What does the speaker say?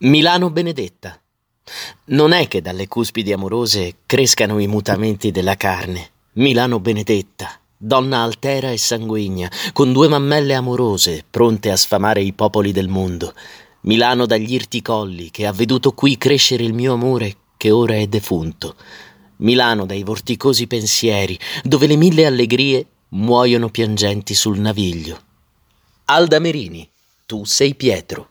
Milano benedetta. Non è che dalle cuspidi amorose crescano i mutamenti della carne. Milano benedetta, donna altera e sanguigna, con due mammelle amorose, pronte a sfamare i popoli del mondo. Milano dagli irti colli, che ha veduto qui crescere il mio amore, che ora è defunto. Milano dai vorticosi pensieri, dove le mille allegrie muoiono piangenti sul naviglio. Alda Merini, tu sei Pietro.